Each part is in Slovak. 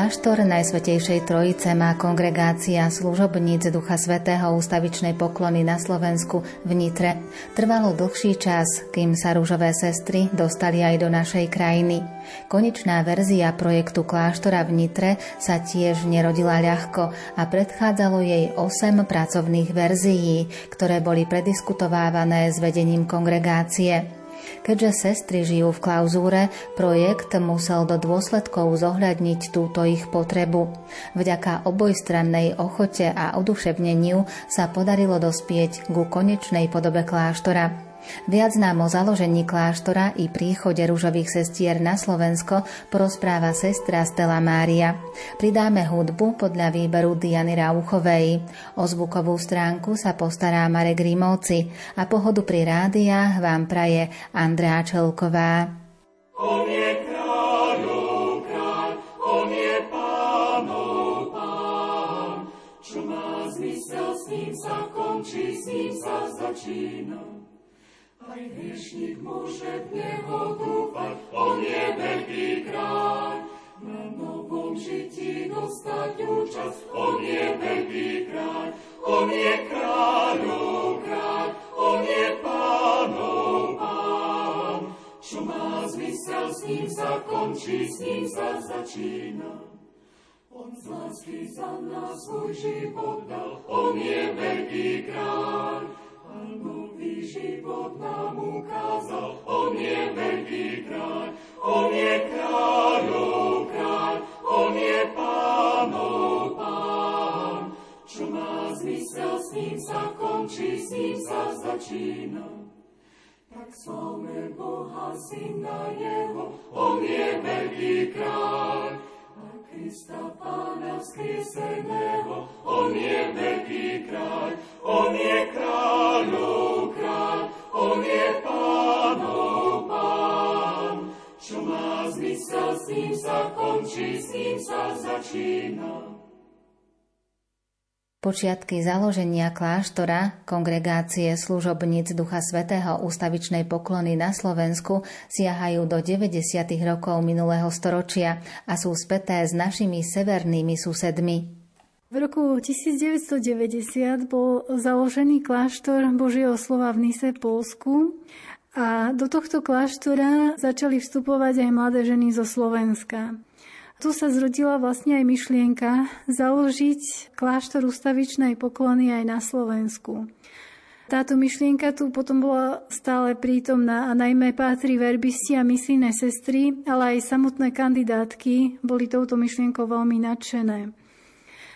Kláštor Najsvetejšej Trojice má kongregácia služobníc Ducha Svetého ústavičnej poklony na Slovensku v Nitre. Trvalo dlhší čas, kým sa rúžové sestry dostali aj do našej krajiny. Konečná verzia projektu kláštora v Nitre sa tiež nerodila ľahko a predchádzalo jej 8 pracovných verzií, ktoré boli prediskutovávané s vedením kongregácie. Keďže sestry žijú v klauzúre, projekt musel do dôsledkov zohľadniť túto ich potrebu. Vďaka obojstrannej ochote a oduševneniu sa podarilo dospieť ku konečnej podobe kláštora. Viac nám o založení kláštora i príchode rúžových sestier na Slovensko porozpráva sestra Stella Mária. Pridáme hudbu podľa výberu Diany Rauchovej. O zvukovú stránku sa postará Marek Rímovci a pohodu pri rádiách vám praje Andrá Čelková. Čo má zmysel, s ním sa končí, s ním sa začína. Aj hriešnik môže v Neho dúfať, On je veľký kráľ. Na novom žití dostať účasť, On je veľký kráľ. On je kráľov kráľ, On je pánov pán. Čo má zmysel, s ním sa končí, s ním sa začína. On z lásky za nás svoj život dal, On je veľký kráľ nový život nám ukázal. On je veľký kráľ, on je kráľov kráľ, on je pánov pán. Čo s ním sa končí, sa začína. Tak slavme Boha, Syna Jeho, On je veľký kráľ, Krista Pána vzkrieseného, On je veľký kráľ, On je kráľov kráľ, On je pánov pán. Čo má zmysel, s ním sa končí, s ním sa začína. Počiatky založenia kláštora, kongregácie služobníc Ducha Svetého ústavičnej poklony na Slovensku siahajú do 90. rokov minulého storočia a sú späté s našimi severnými susedmi. V roku 1990 bol založený kláštor Božieho slova v Nise, Polsku a do tohto kláštora začali vstupovať aj mladé ženy zo Slovenska. Tu sa zrodila vlastne aj myšlienka založiť kláštor ustavičnej poklony aj na Slovensku. Táto myšlienka tu potom bola stále prítomná a najmä pátri verbisti a misijné sestry, ale aj samotné kandidátky boli touto myšlienkou veľmi nadšené.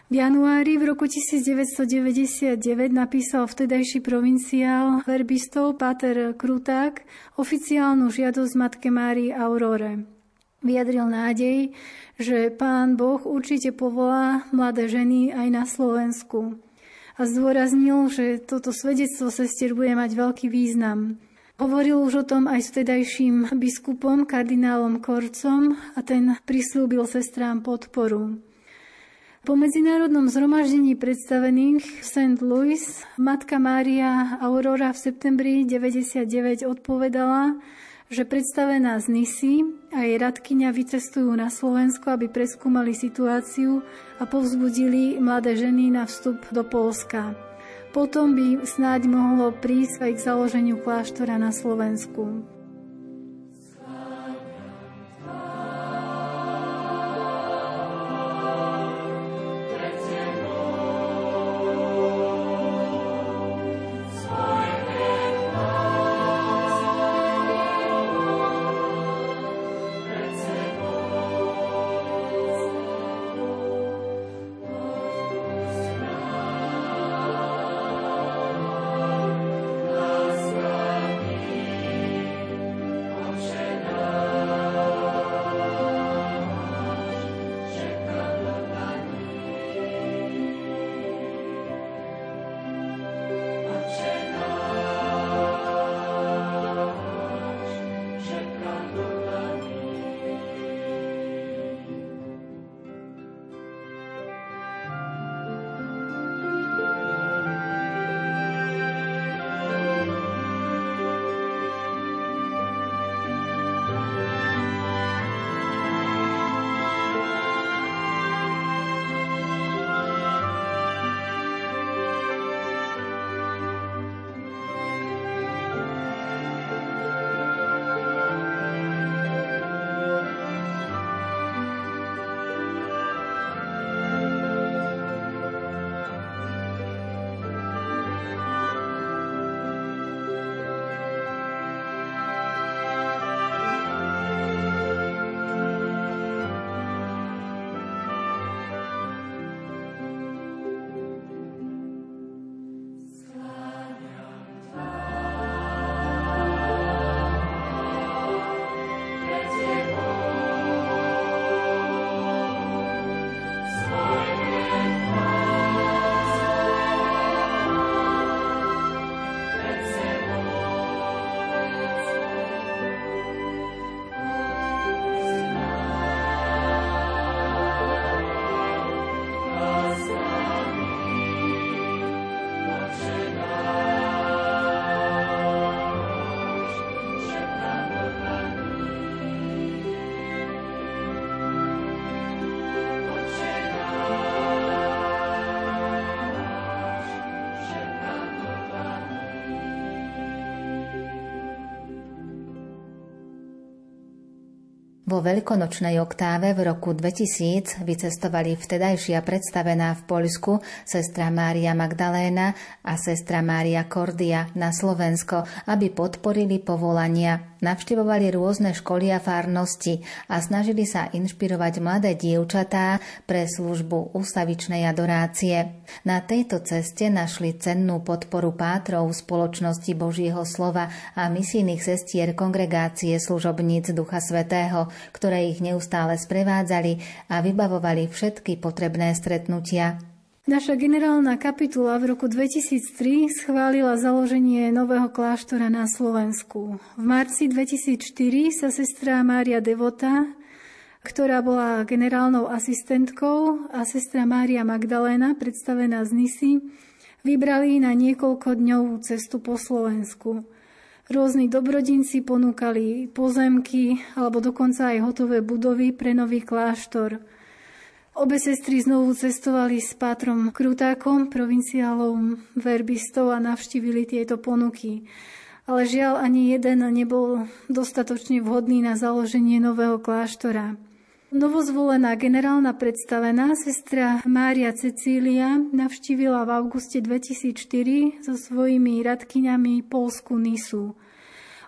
V januári v roku 1999 napísal vtedajší provinciál verbistov Páter Kruták oficiálnu žiadosť Matke Márii Aurore. Vyjadril nádej, že pán Boh určite povolá mladé ženy aj na Slovensku. A zdôraznil, že toto svedectvo sestier bude mať veľký význam. Hovoril už o tom aj s vtedajším biskupom, kardinálom Korcom a ten prislúbil sestrám podporu. Po medzinárodnom zhromaždení predstavených v St. Louis matka Mária Aurora v septembri 99 odpovedala, že predstavená z Nisy a jej radkyňa vycestujú na Slovensko, aby preskúmali situáciu a povzbudili mladé ženy na vstup do Polska. Potom by snáď mohlo prísť aj k založeniu kláštora na Slovensku. Vo veľkonočnej oktáve v roku 2000 vycestovali vtedajšia predstavená v Poľsku sestra Mária Magdaléna a sestra Mária Kordia na Slovensko, aby podporili povolania. Navštevovali rôzne školy a fárnosti a snažili sa inšpirovať mladé dievčatá pre službu ústavičnej adorácie. Na tejto ceste našli cennú podporu pátrov spoločnosti Božieho slova a misijných sestier kongregácie služobníc Ducha Svetého, ktoré ich neustále sprevádzali a vybavovali všetky potrebné stretnutia. Naša generálna kapitula v roku 2003 schválila založenie nového kláštora na Slovensku. V marci 2004 sa sestra Mária Devota, ktorá bola generálnou asistentkou a sestra Mária Magdaléna, predstavená z Nisy, vybrali na niekoľko dňovú cestu po Slovensku. Rôzni dobrodinci ponúkali pozemky alebo dokonca aj hotové budovy pre nový kláštor. Obe sestry znovu cestovali s Pátrom Krutákom, provinciálom verbistov a navštívili tieto ponuky. Ale žiaľ ani jeden nebol dostatočne vhodný na založenie nového kláštora. Novozvolená generálna predstavená sestra Mária Cecília navštívila v auguste 2004 so svojimi radkyňami Polsku Nisu.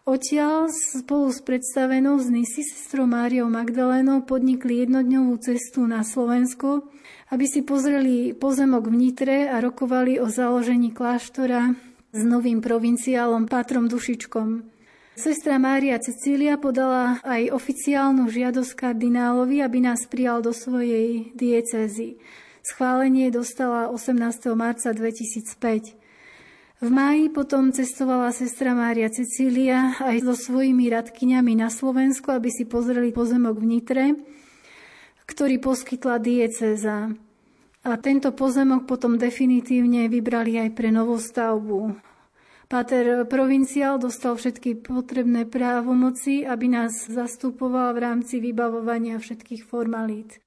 Odtiaľ spolu s predstavenou z Nisy sestrou Máriou Magdalénou podnikli jednodňovú cestu na Slovensko, aby si pozreli pozemok v Nitre a rokovali o založení kláštora s novým provinciálom Patrom Dušičkom. Sestra Mária Cecília podala aj oficiálnu žiadosť kardinálovi, aby nás prijal do svojej diecézy. Schválenie dostala 18. marca 2005. V máji potom cestovala sestra Mária Cecília aj so svojimi radkyňami na Slovensku, aby si pozreli pozemok v Nitre, ktorý poskytla diecéza. A tento pozemok potom definitívne vybrali aj pre novostavbu. Páter provinciál dostal všetky potrebné právomoci, aby nás zastupoval v rámci vybavovania všetkých formalít.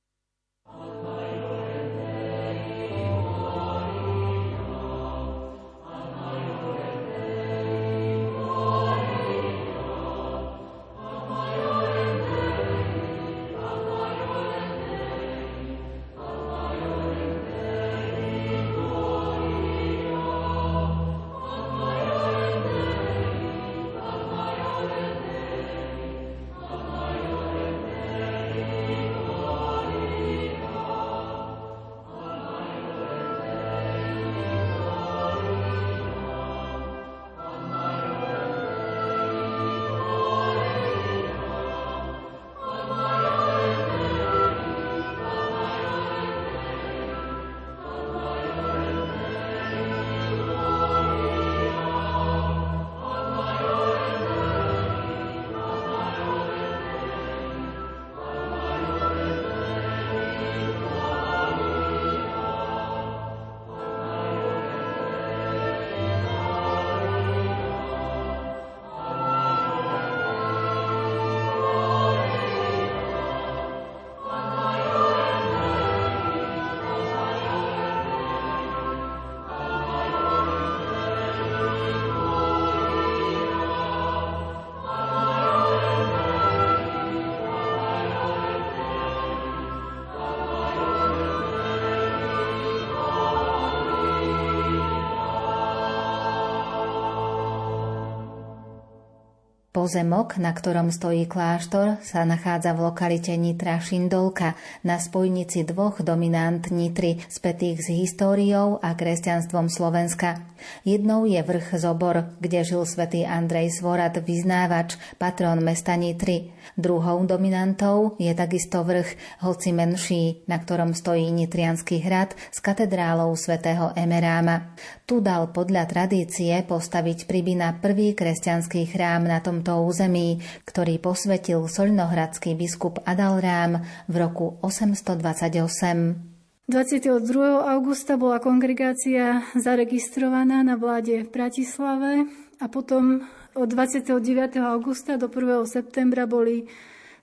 Pozemok, na ktorom stojí kláštor, sa nachádza v lokalite Nitra Šindolka na spojnici dvoch dominant Nitry, spätých s históriou a kresťanstvom Slovenska. Jednou je vrch Zobor, kde žil svätý Andrej Svorad, vyznávač, patron mesta Nitry. Druhou dominantou je takisto vrch, hoci menší, na ktorom stojí Nitrianský hrad s katedrálou svätého Emeráma. Tu dal podľa tradície postaviť Pribina prvý kresťanský chrám na tomto území, ktorý posvetil soľnohradský biskup Adalrám v roku 828. 22. augusta bola kongregácia zaregistrovaná na vláde v Bratislave a potom od 29. augusta do 1. septembra boli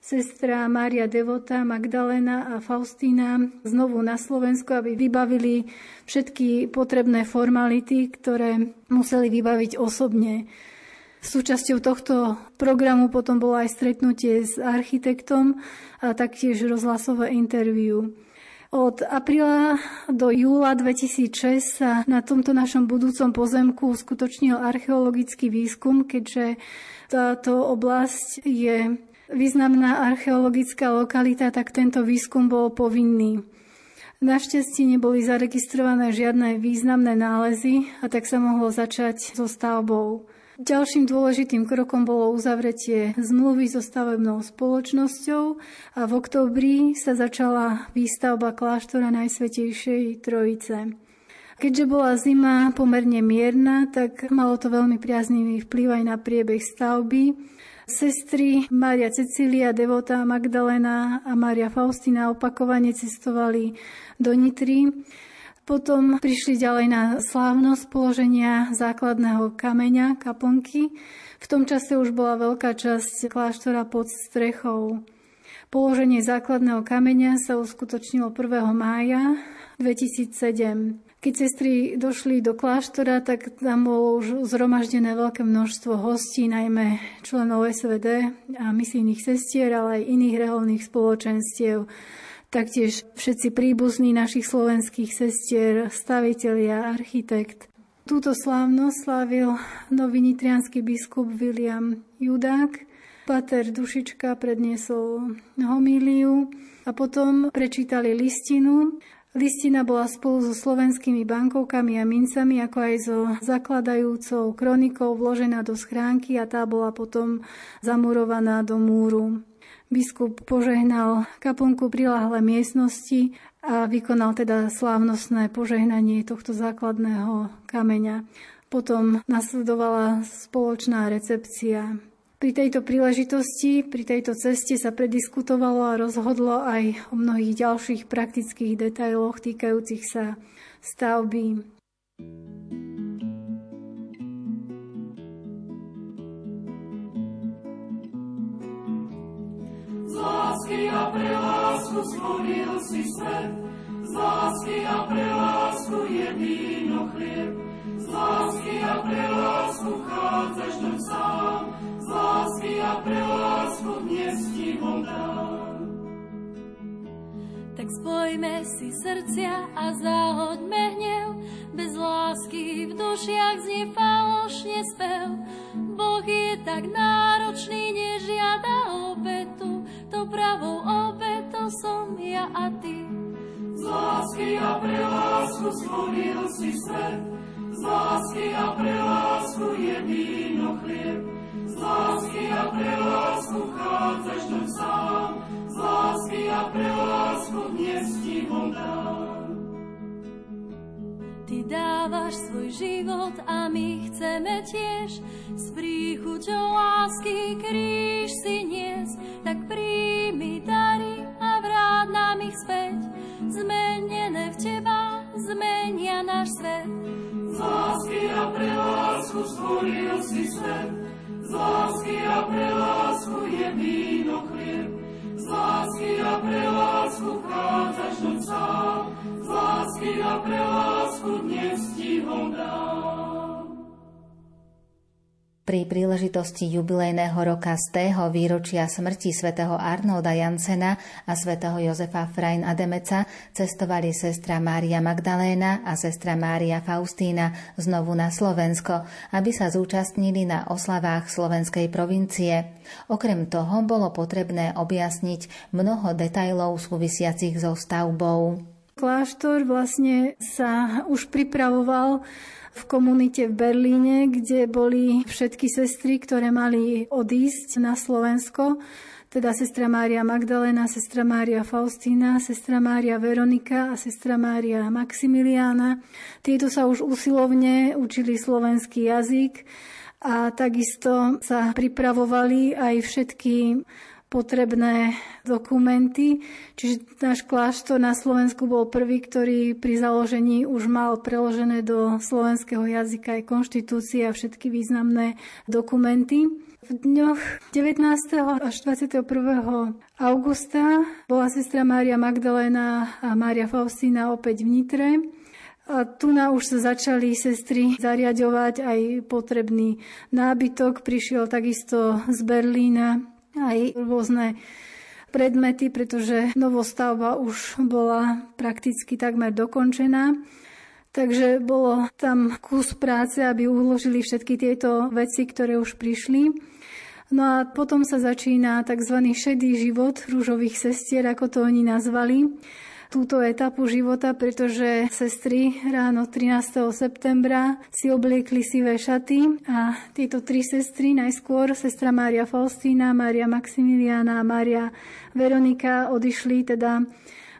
sestra Mária Devota, Magdalena a Faustína znovu na Slovensku, aby vybavili všetky potrebné formality, ktoré museli vybaviť osobne. Súčasťou tohto programu potom bolo aj stretnutie s architektom a taktiež rozhlasové interviu. Od apríla do júla 2006 sa na tomto našom budúcom pozemku uskutočnil archeologický výskum, keďže táto oblasť je významná archeologická lokalita, tak tento výskum bol povinný. Našťastie neboli zaregistrované žiadne významné nálezy a tak sa mohlo začať so stavbou. Ďalším dôležitým krokom bolo uzavretie zmluvy so stavebnou spoločnosťou a v oktobri sa začala výstavba kláštora Najsvetejšej Trojice. Keďže bola zima pomerne mierna, tak malo to veľmi priaznivý vplyv aj na priebeh stavby. Sestry Mária Cecília, Devota Magdalena a Mária Faustina opakovane cestovali do Nitry potom prišli ďalej na slávnosť položenia základného kameňa, kaplnky. V tom čase už bola veľká časť kláštora pod strechou. Položenie základného kameňa sa uskutočnilo 1. mája 2007. Keď sestry došli do kláštora, tak tam bolo už zhromaždené veľké množstvo hostí, najmä členov SVD a misijných sestier, ale aj iných reholných spoločenstiev taktiež všetci príbuzní našich slovenských sestier, stavitelia, architekt. Túto slávnosť slávil nový nitrianský biskup William Judák. Pater Dušička predniesol homíliu a potom prečítali listinu. Listina bola spolu so slovenskými bankovkami a mincami, ako aj so zakladajúcou kronikou vložená do schránky a tá bola potom zamurovaná do múru. Biskup požehnal kaplnku priláhle miestnosti a vykonal teda slávnostné požehnanie tohto základného kameňa. Potom nasledovala spoločná recepcia. Pri tejto príležitosti, pri tejto ceste sa prediskutovalo a rozhodlo aj o mnohých ďalších praktických detailoch týkajúcich sa stavby. Lásky a pre lásku stvoril si svet, z lásky a pre lásku je víno chlieb, z lásky a pre lásku chádzaš do sám, z lásky a pre lásku dnes ti. Tak spojme si srdcia a zahoďme hnev, bez lásky v dušiach znie falošne spev. Boh je tak náročný, nežiada obetu, to pravou obetou som ja a ty. Z lásky a pre lásku stvoril si svet, z lásky a pre lásku je víno chlieb, z lásky a pre lásku chádzaš do sám, z lásky a pre lásku dnes ti dám. Ty dávaš svoj život a my chceme tiež s príchuťou lásky kríž lásku stvoril si svet, z lásky a pre lásku je víno chlieb, z lásky a pre lásku vchádzaš do sám, z lásky a pre lásku dnes ti ho dám. Pri príležitosti jubilejného roka z tého výročia smrti svätého Arnolda Jansena a svätého Jozefa Frajn Ademeca cestovali sestra Mária Magdaléna a sestra Mária Faustína znovu na Slovensko, aby sa zúčastnili na oslavách slovenskej provincie. Okrem toho bolo potrebné objasniť mnoho detajlov súvisiacich so stavbou. Kláštor vlastne sa už pripravoval v komunite v Berlíne, kde boli všetky sestry, ktoré mali odísť na Slovensko teda sestra Mária Magdalena, sestra Mária Faustína, sestra Mária Veronika a sestra Mária Maximiliána. Tieto sa už usilovne učili slovenský jazyk a takisto sa pripravovali aj všetky potrebné dokumenty. Čiže náš kláštor na Slovensku bol prvý, ktorý pri založení už mal preložené do slovenského jazyka aj konštitúcie a všetky významné dokumenty. V dňoch 19. až 21. augusta bola sestra Mária Magdalena a Mária Faustína opäť v Nitre A tu na už sa začali sestry zariadovať aj potrebný nábytok. Prišiel takisto z Berlína aj rôzne predmety, pretože novostavba už bola prakticky takmer dokončená. Takže bolo tam kus práce, aby uložili všetky tieto veci, ktoré už prišli. No a potom sa začína tzv. šedý život rúžových sestier, ako to oni nazvali túto etapu života, pretože sestry ráno 13. septembra si obliekli sivé šaty a tieto tri sestry, najskôr sestra Mária Faustína, Mária Maximiliana a Mária Veronika odišli teda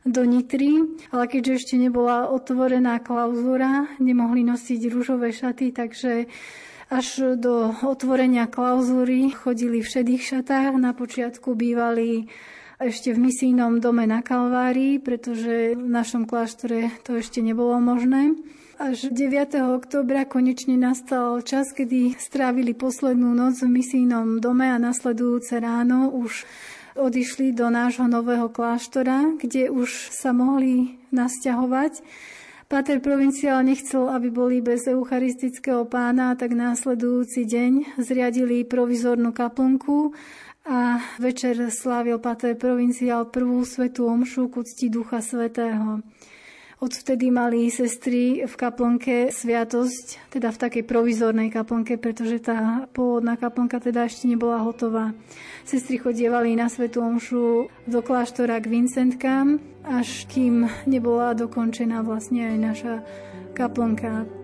do Nitry, ale keďže ešte nebola otvorená klauzúra, nemohli nosiť rúžové šaty, takže až do otvorenia klauzúry chodili v šedých šatách. Na počiatku bývali ešte v misijnom dome na Kalvárii, pretože v našom kláštore to ešte nebolo možné. Až 9. oktobra konečne nastal čas, kedy strávili poslednú noc v misijnom dome a nasledujúce ráno už odišli do nášho nového kláštora, kde už sa mohli nasťahovať. Pater provinciál nechcel, aby boli bez eucharistického pána, tak následujúci deň zriadili provizornú kaplnku a večer slávil Pater Provinciál prvú svetú omšu ku cti Ducha Svetého. Odvtedy mali sestry v kaplnke sviatosť, teda v takej provizornej kaplnke, pretože tá pôvodná kaplnka teda ešte nebola hotová. Sestry chodievali na svetú omšu do kláštora k Vincentkám, až kým nebola dokončená vlastne aj naša kaplnka.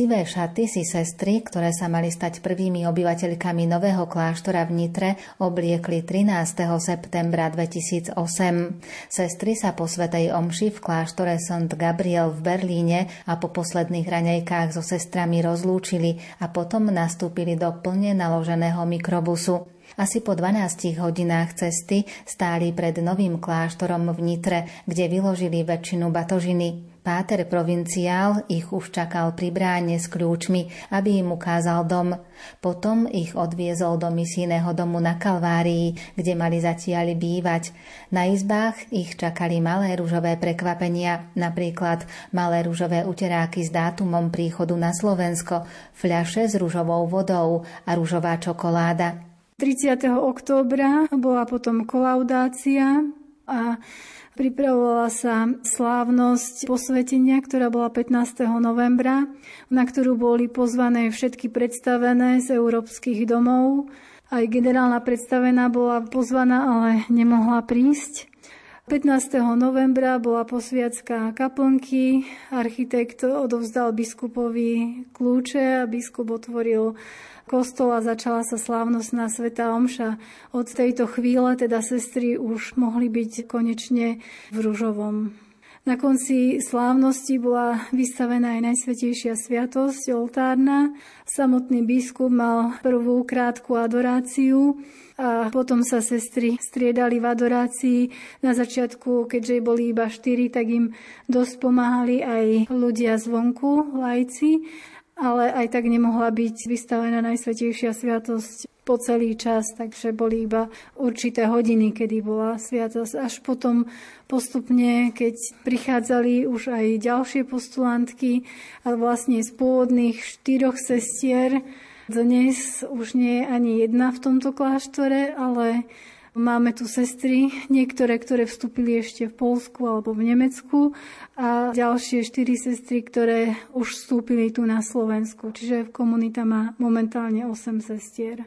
Sivé šaty si sestry, ktoré sa mali stať prvými obyvateľkami nového kláštora v Nitre, obliekli 13. septembra 2008. Sestry sa po Svetej Omši v kláštore St. Gabriel v Berlíne a po posledných raňajkách so sestrami rozlúčili a potom nastúpili do plne naloženého mikrobusu. Asi po 12 hodinách cesty stáli pred novým kláštorom v Nitre, kde vyložili väčšinu batožiny. Páter provinciál ich už čakal pri bráne s kľúčmi, aby im ukázal dom. Potom ich odviezol do misijného domu na Kalvárii, kde mali zatiaľ bývať. Na izbách ich čakali malé rúžové prekvapenia, napríklad malé rúžové uteráky s dátumom príchodu na Slovensko, fľaše s rúžovou vodou a rúžová čokoláda. 30. októbra bola potom kolaudácia a Pripravovala sa slávnosť posvetenia, ktorá bola 15. novembra, na ktorú boli pozvané všetky predstavené z európskych domov. Aj generálna predstavená bola pozvaná, ale nemohla prísť. 15. novembra bola posviacka kaplnky, architekt odovzdal biskupovi kľúče a biskup otvoril kostola začala sa slávnostná Sveta Omša. Od tejto chvíle teda sestry už mohli byť konečne v Ružovom. Na konci slávnosti bola vystavená aj Najsvetejšia sviatosť, oltárna. Samotný biskup mal prvú krátku adoráciu a potom sa sestry striedali v adorácii. Na začiatku, keďže boli iba štyri, tak im dosť pomáhali aj ľudia zvonku, lajci ale aj tak nemohla byť vystavená Najsvetejšia sviatosť po celý čas, takže boli iba určité hodiny, kedy bola sviatosť. Až potom postupne, keď prichádzali už aj ďalšie postulantky, a vlastne z pôvodných štyroch sestier, dnes už nie je ani jedna v tomto kláštore, ale Máme tu sestry, niektoré, ktoré vstúpili ešte v Polsku alebo v Nemecku a ďalšie štyri sestry, ktoré už vstúpili tu na Slovensku. Čiže komunita má momentálne 8 sestier.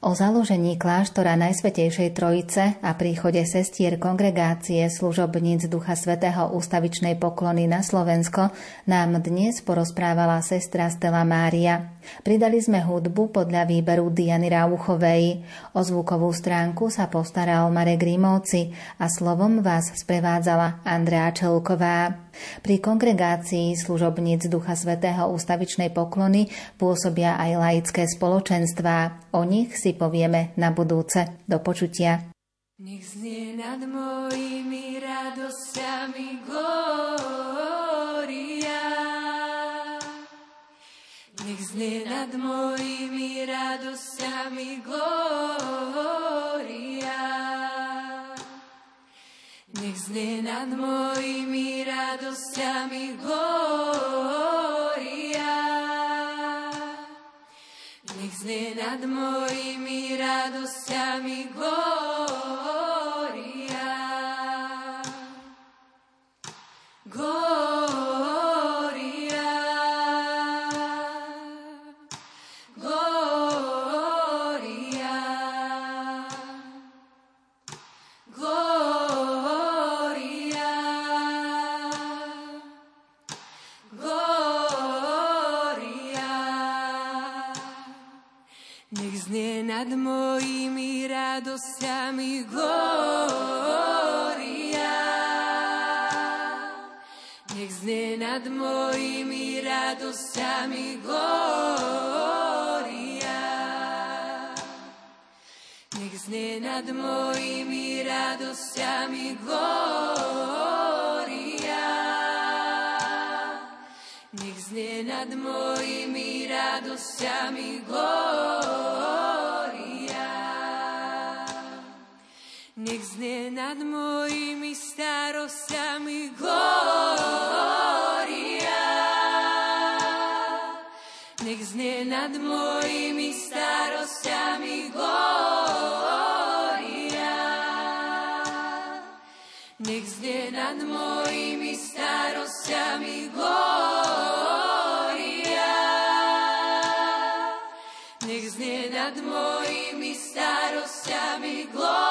O založení kláštora Najsvetejšej Trojice a príchode sestier kongregácie služobníc Ducha Svetého ústavičnej poklony na Slovensko nám dnes porozprávala sestra Stella Mária. Pridali sme hudbu podľa výberu Diany Rauchovej. O zvukovú stránku sa postaral Marek Rímovci a slovom vás sprevádzala Andrea Čelková. Pri kongregácii služobníc Ducha Svetého ústavičnej poklony pôsobia aj laické spoločenstvá. O nich si povieme na budúce. Do počutia. Nech znie nad mojimi radosťami glória. Nech znie nad mojimi radosťami glória. Nech znie nad mojimi radosťami glória. Nech znie nad mojimi radosťami glória. Nad mojimi radosťami glória. Nech znie nad mojimi radosťami glória. Nech znie nad mojimi radosťami glória. Nech znie nad mojimi starosťami glória. Nad mojimi starosťami glória. Nech znie nad mojimi starosťami glória. Nech znie nad mojimi starosťami glória.